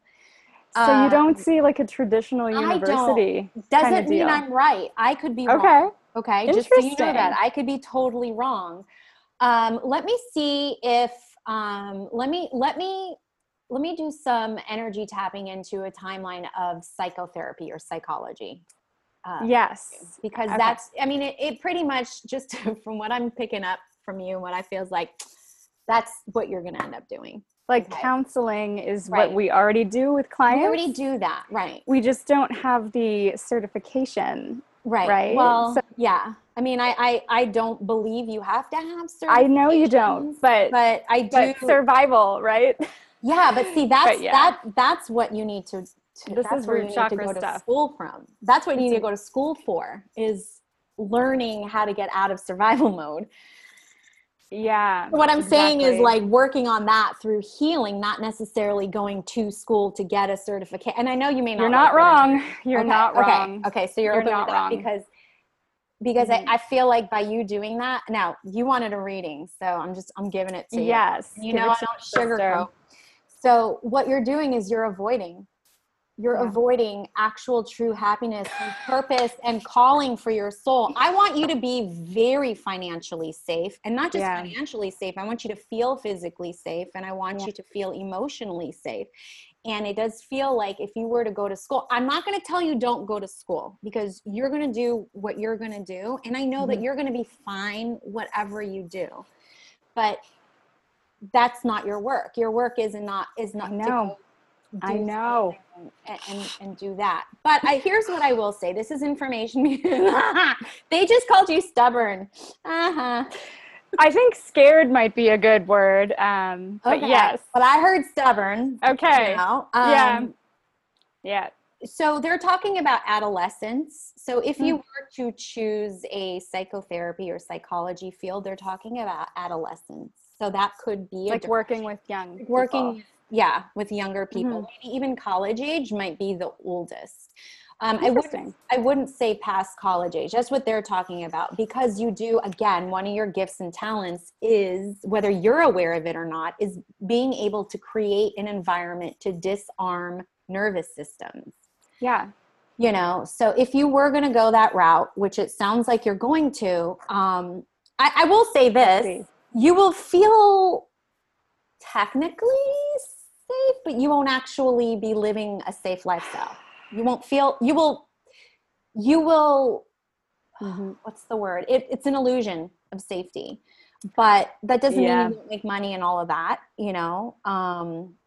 so you Um, don't see like a traditional don't. university doesn't kinda mean. I'm right. I could be wrong. Okay. Okay. Just so you know that I could be totally wrong. Um, let me see if um, let me let me let me do some energy tapping into a timeline of psychotherapy or psychology. Uh, Yes. because Okay. that's I mean it, it pretty much just from what I'm picking up from you and what I feels like that's what you're gonna end up doing. Like Okay. counseling is Right. what we already do with clients. We already do that, right? we just don't have the certification. Right. Right? Well, So- yeah. I mean, I, I I don't believe you have to have I know you don't, but but I do. but survival, right? yeah, but see, that's yeah. that that's what you need to. To This that's is where root you need to chakra go to stuff. school from. That's what you need to go to school for is learning how to get out of survival mode. Yeah. What I'm saying is like working on that through healing, not necessarily going to school to get a certificate. And I know you may not. You're not wrong. You're okay, not wrong. Okay, Okay. so you're, You're not wrong. because because Mhm. I, I feel like by you doing that, now you wanted a reading, so I'm just I'm giving it to you. Yes. You give know I don't sugarcoat. So what you're doing is you're avoiding. You're Yeah. avoiding actual true happiness and purpose and calling for your soul. I want you to be very financially safe and not just Yeah. financially safe. I want you to feel physically safe and I want Yeah. you to feel emotionally safe. And it does feel like if you were to go to school, I'm not going to tell you don't go to school because you're going to do what you're going to do. And I know that Mhm. you're going to be fine whatever you do. But that's not your work. Your work is not is not I to go I know. And, and and do that. But I here's what I will say. This is information. they just called you stubborn. Uh-huh. I think scared might be a good word. Um, but Okay. yes. But I heard stubborn. Okay. You know? Yeah. Um, Yeah. so they're talking about adolescence. So if you were to choose a psychotherapy or psychology field, they're talking about adolescence. So that could be Like direction. working with young. working people. Yeah with younger people Mhm. maybe even college age might be the oldest um, I wouldn't, I wouldn't say past college age. That's what they're talking about because you do, again, one of your gifts and talents is, whether you're aware of it or not, is being able to create an environment to disarm nervous systems. Yeah. You know, so if you were going to go that route, which it sounds like you're going to, um, I, I will say this you will feel technically safe, but you won't actually be living a safe lifestyle. You won't feel, you will, you will, Mhm. what's the word? It, it's an illusion of safety, but that doesn't Yeah. mean you don't make money and all of that, you know? Um,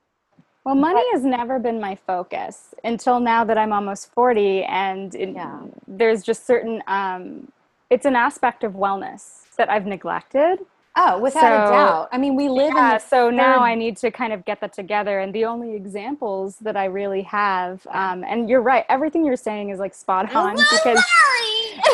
Well, money has never been my focus until now that I'm almost 40 and it, Yeah. there's just certain um it's an aspect of wellness that I've neglected. Oh, without a doubt. I mean, we live Yeah, in the so now I need to kind of get that together and the only examples that I really have um and you're right, everything you're saying is like spot on because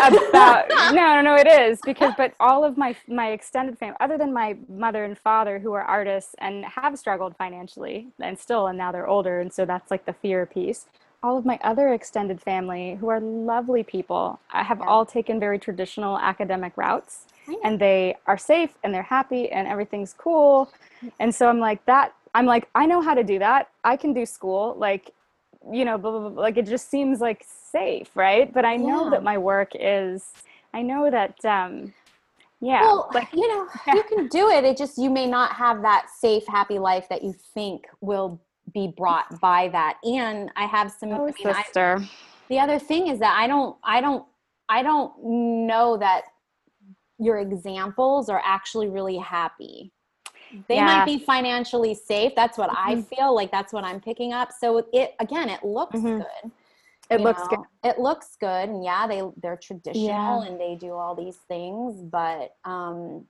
about no no no it is because but all of my my extended family other than my mother and father who are artists and have struggled financially and still and now they're older and so that's like the fear piece all of my other extended family who are lovely people have Yeah. all taken very traditional academic routes and they are safe and they're happy and everything's cool and so i'm like that i'm like i know how to do that i can do school like you know blah, blah, blah, like it just seems like safe right but i know Yeah. that my work is i know that um yeah well, like you know, you can do it. It just you may not have that safe, happy life that you think will be brought by that. And I have some. oh I mean, I, sister the other thing is that I don't, I don't, I don't know that your examples are actually really happy. They Yeah. might be financially safe. That's what I Mhm. feel like. That's what I'm picking up. So it again, it looks Mhm. good. it you looks know? good It looks good, and yeah, they they're traditional Yeah. and they do all these things, but um,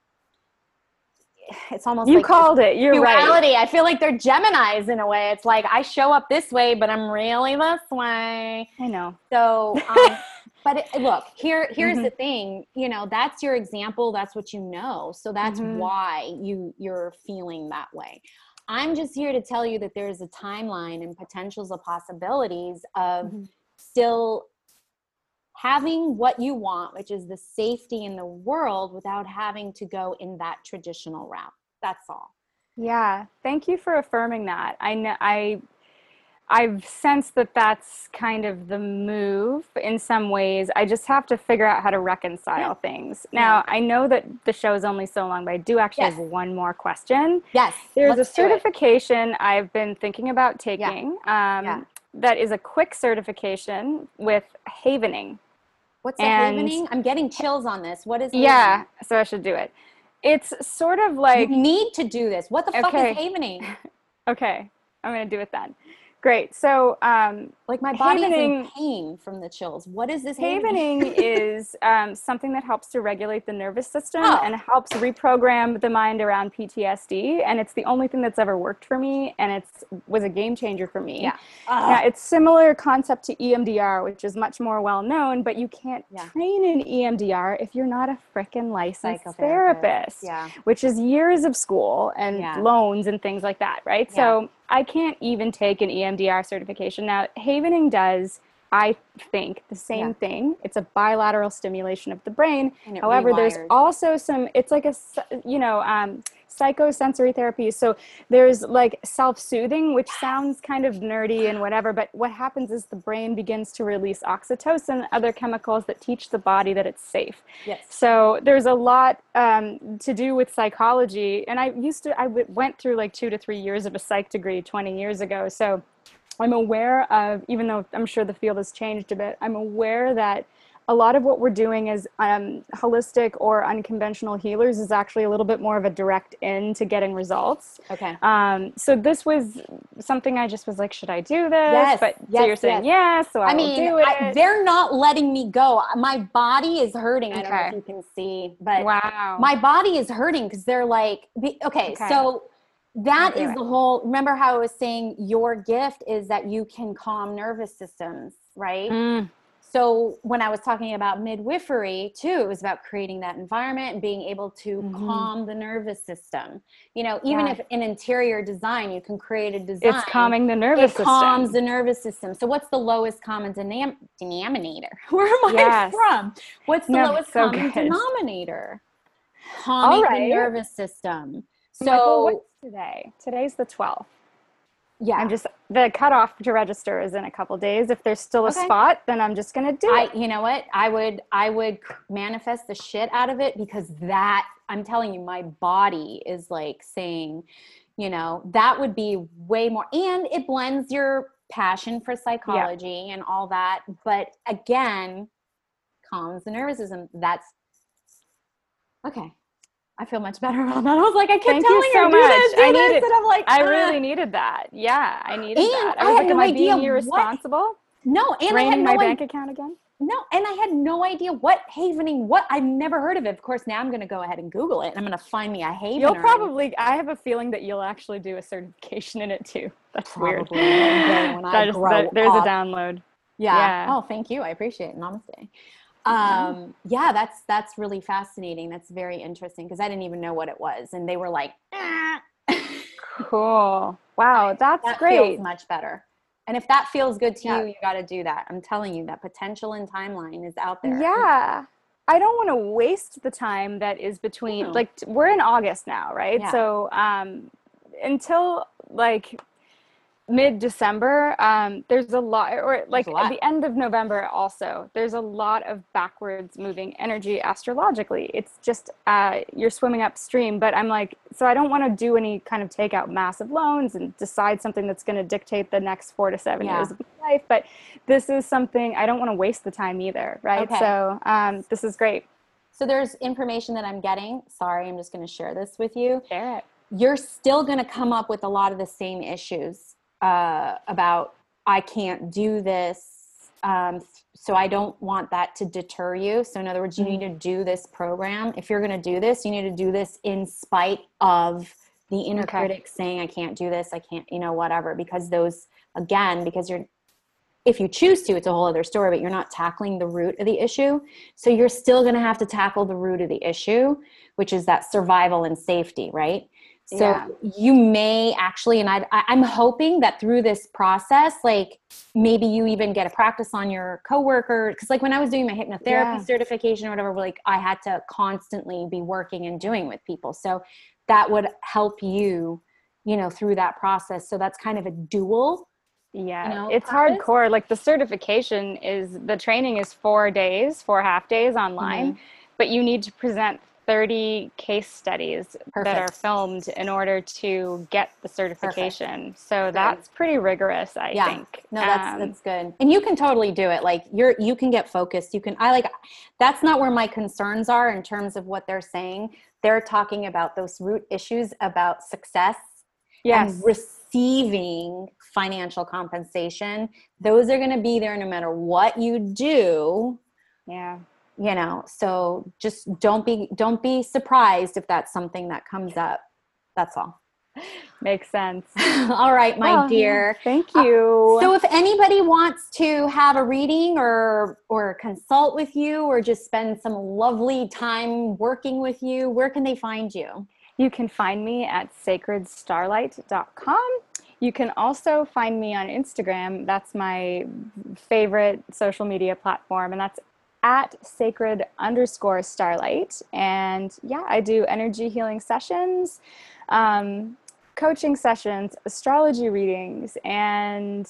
it's almost you like called it you're right. I feel like they're Gemini's in a way. It's like I show up this way, but I'm really this way. i know So, um, but it, look, here here's Mhm. the thing. You know, that's your example. That's what you know. So that's Mhm. why you you're feeling that way. I'm just here to tell you that there's a timeline and potentials of possibilities of Mhm. still having what you want, which is the safety in the world without having to go in that traditional route. That's all. Yeah, thank you for affirming that. I know I I've sensed that that's kind of the move in some ways. I just have to figure out how to reconcile Yeah. thing. Now, I know that the show is only so long, but I do actually Yes. have one more question. Yes. There's let's a certification I've been thinking about taking um, Yeah. that is a quick certification with havening. What's and- havening? I'm getting chills on this. What is Yeah, havening? so I should do it. It's sort of like you need to do this. What the fuck is havening? okay, I'm gonna do it then. Great. So um, Like my body is in pain from the chills. What is this havening? Havening is um, something that helps to regulate the nervous system Oh. and helps reprogram the mind around PTSD. And it's the only thing that's ever worked for me, and it's was a game changer for me. Yeah. Now, it's similar concept to EMDR, which is much more well known, but you can't Yeah. train in EMDR if you're not a frickin' licensed therapist Yeah. which is years of school and Yeah. loans and things like that, right? So I can't even take an EMDR certification. Now, Havening does, I think, the same Yeah. thing. It's a bilateral stimulation of the brain. However, there's also some, it's like a, you know, um, psychosensory therapy. So there's like self soothing, which sounds kind of nerdy and whatever, but what happens is the brain begins to release oxytocin, other chemicals that teach the body that it's safe. Yes. So there's a lot um, to do with psychology, and I used to I w- went through like two to three years of a psych degree 20 years ago. So I'm aware of, even though I'm sure the field has changed a bit, I'm aware that a lot of what we're doing is um, holistic or unconventional healers is actually a little bit more of a direct in to getting results. Okay. Um, so this was something I just was like, should I do this? Yes, But so you're saying yes. yes, so I, I mean, do it. I, they're not letting me go. My body is hurting. Okay. I don't know if you can see, but wow. my body is hurting because they're like, okay, Okay. so that is the whole. Remember how I was saying your gift is that you can calm nervous systems, right? Mm, So when I was talking about midwifery too, it was about creating that environment and being able to Mhm. calm the nervous system. You know, even Yeah. if in interior design, you can create a design. it's calming the nervous it system. calms the nervous system. So what's the lowest common denam- denominator? Where am I from? What's the No, lowest so common good. denominator? Calming right. the nervous system. I'm like, well, So today? Today's the 12th. yeah, I'm just the cutoff to register is in a couple days. If there's still a Okay. spot, then I'm just gonna do I, it. you know what? I would, I would manifest the shit out of it because that, I'm telling you, my body is like saying, you know, that would be way more, and it blends your passion for psychology and all that. But again, calms the nervous system. That's okay. I feel much better about that. I was like, I kept Thank you telling so her, do much. this, do I this, needed- and I'm like, I really needed that. Yeah, I needed And that. I I was had like, no am I being what- irresponsible? no, and I had no my idea. bank account again? No, and I had no idea what havening. What I've never heard of it. Of course, now I'm going to go ahead and Google it. and I'm going to find me a haven. You'll probably. I have a feeling that you'll actually do a certification in it too. That's weird. Probably day when I That is- grow that- there's up. a download. yeah. yeah. Oh, thank you. I appreciate it. Namaste. Um, yeah, that's that's really fascinating. That's very interesting because I didn't even know what it was, and they were like, "Ah." Cool. Wow, that's that great. feels much better. And if that feels good to Yeah. you, you got to do that. I'm telling you, that potential and timeline is out there. Yeah. I don't want to waste the time that is between No. like we're in August now, right? Yeah. So um until like mid December, um there's a lot or like lot. at the end of November also. There's a lot of backwards moving energy astrologically. It's just uh you're swimming upstream, but I'm like so I don't want to do any kind of take out massive loans and decide something that's going to dictate the next 4 to 7 Yeah. years of my life, but this is something I don't want to waste the time either, right? Okay. So um, this is great. So there's information that I'm getting. Sorry, I'm just going to share this with you. Share it. You're still going to come up with a lot of the same issues uh, about I can't do this. Um, so I don't want that to deter you. So in other words, you need to do this program. If you're going to do this, you need to do this in spite of the inner Okay. critic saying I can't do this, I can't, you know, whatever. Because those again, because you're if you choose to, it's a whole other story, but you're not tackling the root of the issue. So you're still going to have to tackle the root of the issue, which is that survival and safety, right? So Yeah. you may actually, and I, I'm hoping that through this process, like maybe you even get a practice on your coworker. Because like when I was doing my hypnotherapy Yeah. certification or whatever, like I had to constantly be working and doing with people. So that would help you, you know, through that process. So that's kind of a dual. Yeah, You know, it's practice? hardcore. Like the certification is the training is four days, four half days online, Mm-hmm. but you need to present 30 case studies that are filmed in order to get the certification. So that's pretty rigorous, I Yeah. think. No, that's Um, that's good. And you can totally do it. Like you're you can get focused. You can I like that's not where my concerns are in terms of what they're saying. They're talking about those root issues about success yes. and receiving financial compensation. Those are going to be there no matter what you do, yeah. You know. So just don't be don't be surprised if that's something that comes up. That's all. Makes sense. all right, my Well, dear. Thank uh, you. So if anybody wants to have a reading or or consult with you or just spend some lovely time working with you, where can they find you? You can find me at sacredstarlight.com. You can also find me on Instagram. That's my favorite social media platform, and that's at sacred underscore starlight. And yeah, I do energy healing sessions, um, coaching sessions, astrology readings, and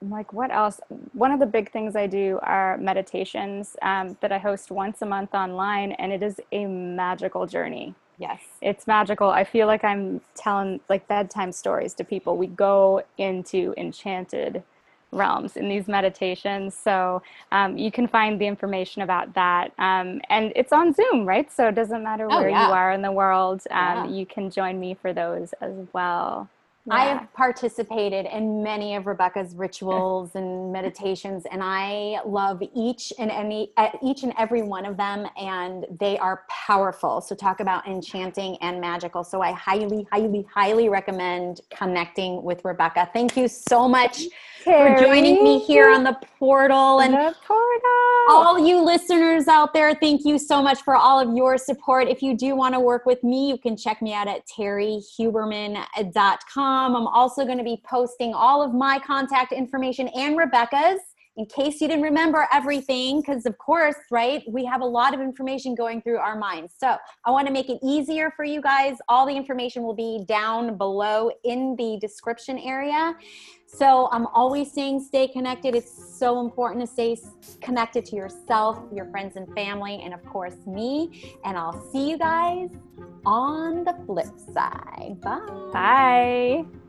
like what else? One of the big things I do are meditations um, that I host once a month online, and it is a magical journey Yes. it's magical. I feel like I'm telling like bedtime stories to people. We go into enchanted realms in these meditations. So um, you can find the information about that. Um, and it's on Zoom, right? So it doesn't matter Oh, where yeah. you are in the world. Yeah. Um, You can join me for those as well. I have participated in many of Rebekah's rituals and meditations, and I love each and any each and every one of them, and they are powerful. So talk about enchanting and magical. So I highly, highly, highly recommend connecting with Rebekah. Thank you so much for joining me here on the portal and the portal. all you listeners out there, thank you so much for all of your support. If you do want to work with me, you can check me out at terriehuberman.com. I'm also going to be posting all of my contact information and Rebekah's in case you didn't remember everything, because of course, right, we have a lot of information going through our minds. So I want to make it easier for you guys. All the information will be down below in the description area. So I'm always saying stay connected. It's so important to stay connected to yourself, your friends and family, and of course me. And I'll see you guys on the flip side. Bye. Bye.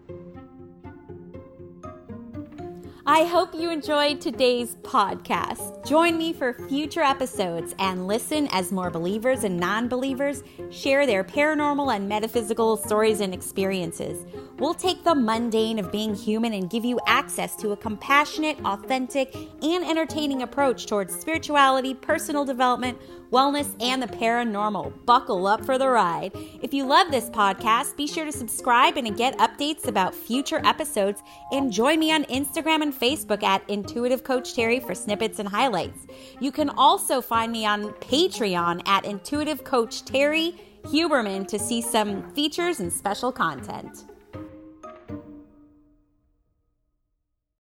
I hope you enjoyed today's podcast. Join me for future episodes and listen as more believers and non believers share their paranormal and metaphysical stories and experiences. We'll take the mundane of being human and give you access to a compassionate, authentic, and entertaining approach towards spirituality, personal development, wellness, and the paranormal. Buckle up for the ride. If you love this podcast, be sure to subscribe and get updates about future episodes. And join me on Instagram and Facebook at Intuitive Coach Terrie for snippets and highlights. You can also find me on Patreon at Intuitive Coach Terrie Huberman to see some features and special content.